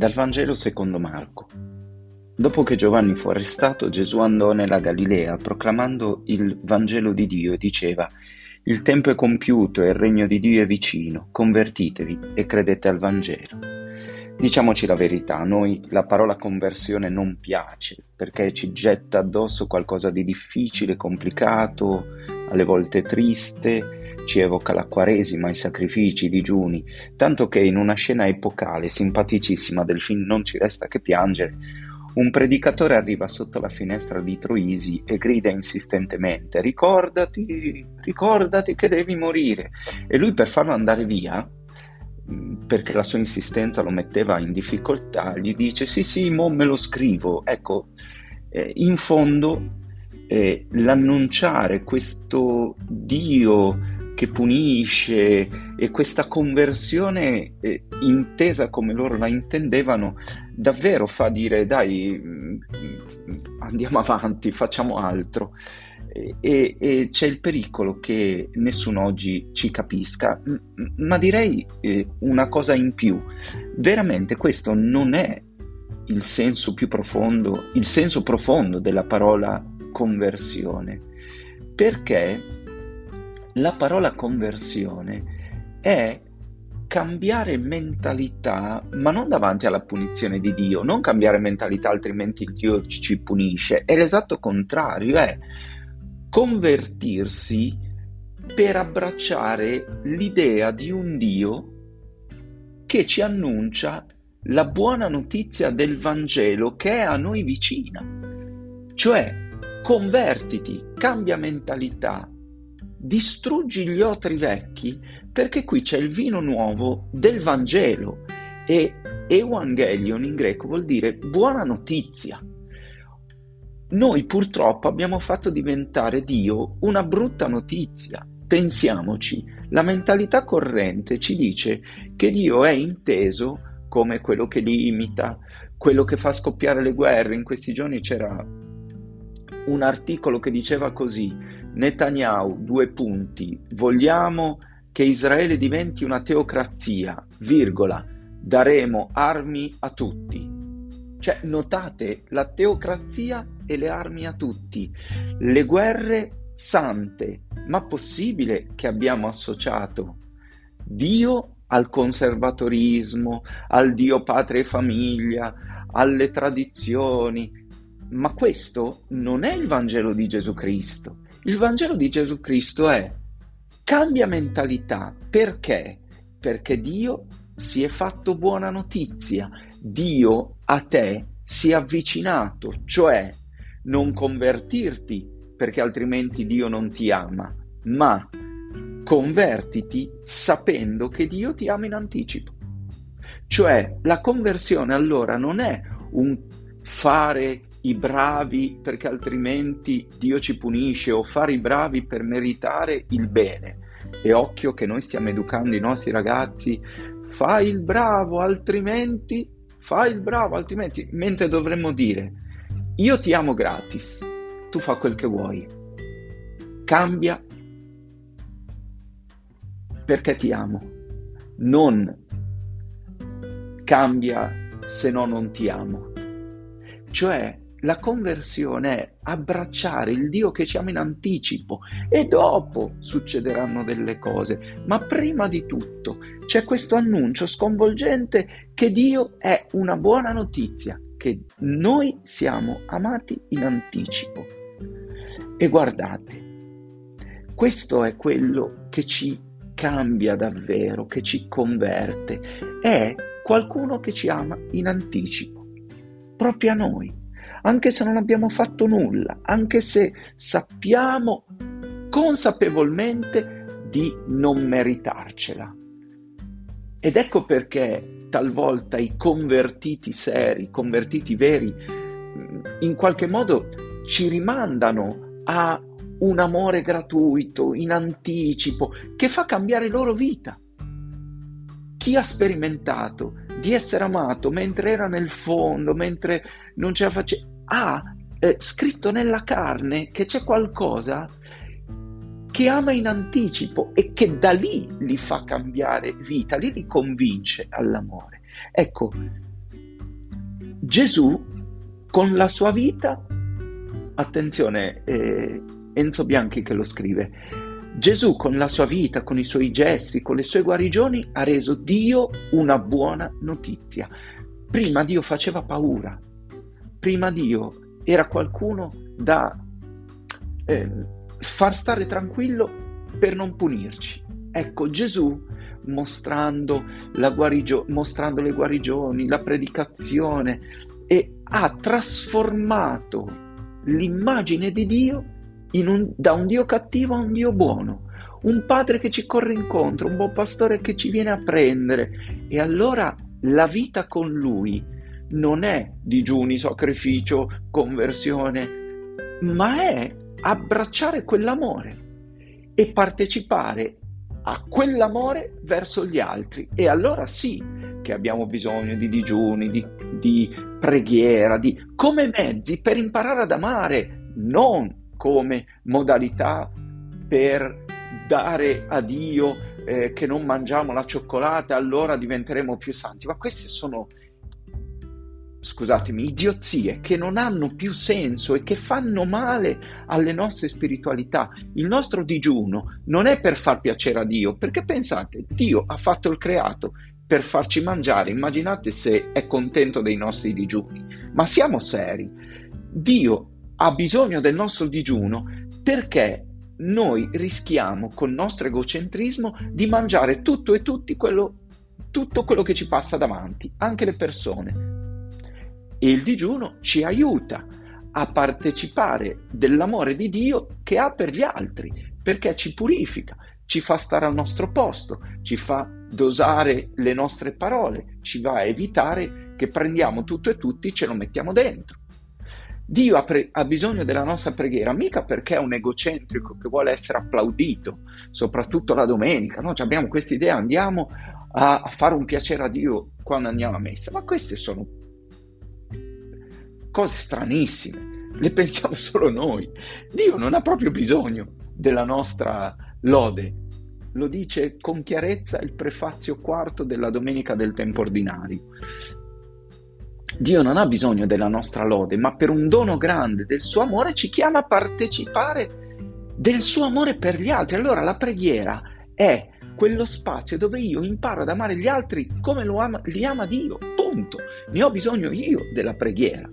Dal Vangelo secondo Marco. Dopo che Giovanni fu arrestato, Gesù andò nella Galilea proclamando il Vangelo di Dio e diceva Il tempo è compiuto e il regno di Dio è vicino, convertitevi e credete al Vangelo. Diciamoci la verità, a noi la parola conversione non piace perché ci getta addosso qualcosa di difficile, complicato, alle volte triste, ci evoca la Quaresima, i sacrifici, i digiuni, tanto che in una scena epocale simpaticissima del film Non ci resta che piangere, un predicatore arriva sotto la finestra di Troisi e grida insistentemente Ricordati, ricordati che devi morire. E lui per farlo andare via, perché la sua insistenza lo metteva in difficoltà, gli dice sì sì, mo me lo scrivo. Ecco, eh, in fondo eh, l'annunciare questo Dio che punisce e questa conversione eh, intesa come loro la intendevano davvero fa dire dai mm, andiamo avanti, facciamo altro. E, e, c'è il pericolo che nessuno oggi ci capisca, ma direi eh, una cosa in più. Veramente questo non è il senso più profondo, il senso profondo della parola conversione, perché la parola conversione è cambiare mentalità, ma non davanti alla punizione di Dio, non cambiare mentalità altrimenti Dio ci punisce, è l'esatto contrario, è convertirsi per abbracciare l'idea di un Dio che ci annuncia la buona notizia del Vangelo che è a noi vicina, cioè convertiti, cambia mentalità, distruggi gli otri vecchi perché qui c'è il vino nuovo del Vangelo e Evangelion in greco vuol dire buona notizia. Noi purtroppo abbiamo fatto diventare Dio una brutta notizia. Pensiamoci, la mentalità corrente ci dice che Dio è inteso come quello che limita, quello che fa scoppiare le guerre. In questi giorni c'era un articolo che diceva così, Netanyahu, due punti, vogliamo che Israele diventi una teocrazia, virgola, daremo armi a tutti. Cioè, notate, la teocrazia e le armi a tutti, le guerre sante, ma possibile che abbiamo associato Dio al conservatorismo, al Dio patria e famiglia, alle tradizioni, ma questo non è il Vangelo di Gesù Cristo. Il Vangelo di Gesù Cristo è cambia mentalità. Perché? Perché Dio si è fatto buona notizia. Dio a te si è avvicinato, cioè non convertirti perché altrimenti Dio non ti ama, ma convertiti sapendo che Dio ti ama in anticipo. Cioè la conversione allora non è un fare i bravi perché altrimenti Dio ci punisce o fare i bravi per meritare il bene. E occhio che noi stiamo educando i nostri ragazzi, fai il bravo altrimenti, fai il bravo altrimenti, mentre dovremmo dire, io ti amo gratis, tu fa quel che vuoi, cambia perché ti amo, non cambia se no non ti amo. Cioè, la conversione è abbracciare il Dio che ci ama in anticipo e dopo succederanno delle cose, ma prima di tutto c'è questo annuncio sconvolgente che Dio è una buona notizia, che noi siamo amati in anticipo. E guardate, questo è quello che ci cambia davvero, che ci converte, è qualcuno che ci ama in anticipo, proprio a noi anche se non abbiamo fatto nulla, anche se sappiamo consapevolmente di non meritarcela. Ed ecco perché talvolta i convertiti seri, i convertiti veri, in qualche modo ci rimandano a un amore gratuito, in anticipo, che fa cambiare loro vita. Chi ha sperimentato di essere amato mentre era nel fondo, mentre non ce la faceva, ha eh, scritto nella carne che c'è qualcosa che ama in anticipo e che da lì li fa cambiare vita, lì li convince all'amore. Ecco, Gesù con la sua vita, attenzione, eh, Enzo Bianchi che lo scrive, Gesù con la sua vita, con i suoi gesti, con le sue guarigioni, ha reso Dio una buona notizia. Prima Dio faceva paura, prima Dio era qualcuno da eh, far stare tranquillo per non punirci. Ecco, Gesù mostrando, guarigio- mostrando le guarigioni, la predicazione, e ha trasformato l'immagine di Dio un, da un Dio cattivo a un Dio buono, un padre che ci corre incontro, un buon pastore che ci viene a prendere. E allora la vita con lui non è digiuni, sacrificio, conversione, ma è abbracciare quell'amore e partecipare a quell'amore verso gli altri. E allora sì che abbiamo bisogno di digiuni, di, di preghiera, di, come mezzi per imparare ad amare, non come modalità per dare a Dio eh, che non mangiamo la cioccolata, allora diventeremo più santi. Ma queste sono, scusatemi, idiozie che non hanno più senso e che fanno male alle nostre spiritualità. Il nostro digiuno non è per far piacere a Dio, perché pensate, Dio ha fatto il creato per farci mangiare. Immaginate se è contento dei nostri digiuni. Ma siamo seri. Dio ha bisogno del nostro digiuno perché noi rischiamo col nostro egocentrismo di mangiare tutto e tutti quello, tutto quello che ci passa davanti, anche le persone. E il digiuno ci aiuta a partecipare dell'amore di Dio che ha per gli altri, perché ci purifica, ci fa stare al nostro posto, ci fa dosare le nostre parole, ci va a evitare che prendiamo tutto e tutti ce lo mettiamo dentro. Dio ha, pre- ha, bisogno della nostra preghiera, mica perché è un egocentrico che vuole essere applaudito, soprattutto la domenica. No? Abbiamo questa idea, andiamo a, a, fare un piacere a Dio quando andiamo a messa, ma queste sono cose stranissime, le pensiamo solo noi. Dio non ha proprio bisogno della nostra lode, lo dice con chiarezza il prefazio quarto della domenica del tempo ordinario. Dio non ha bisogno della nostra lode, ma per un dono grande del suo amore ci chiama a partecipare del suo amore per gli altri. Allora la preghiera è quello spazio dove io imparo ad amare gli altri come ama, li ama Dio, punto. Ne ho bisogno io della preghiera.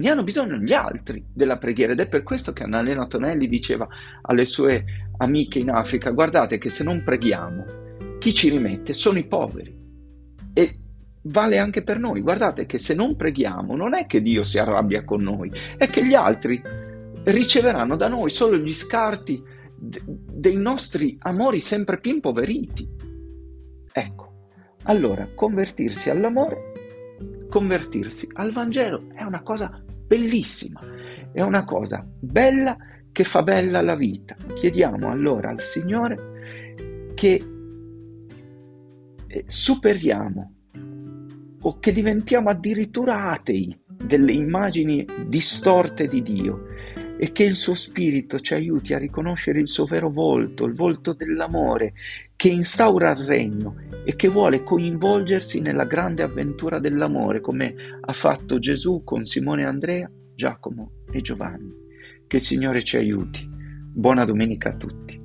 Ne hanno bisogno gli altri della preghiera ed è per questo che Annalena Tonelli diceva alle sue amiche in Africa, guardate che se non preghiamo, chi ci rimette sono i poveri. E vale anche per noi, guardate che se non preghiamo non è che Dio si arrabbia con noi, è che gli altri riceveranno da noi solo gli scarti d- dei nostri amori sempre più impoveriti. Ecco, allora convertirsi all'amore, convertirsi al Vangelo è una cosa bellissima, è una cosa bella che fa bella la vita. Chiediamo allora al Signore che eh, superiamo o che diventiamo addirittura atei delle immagini distorte di Dio e che il suo spirito ci aiuti a riconoscere il suo vero volto, il volto dell'amore che instaura il regno e che vuole coinvolgersi nella grande avventura dell'amore come ha fatto Gesù con Simone Andrea, Giacomo e Giovanni. Che il Signore ci aiuti. Buona domenica a tutti.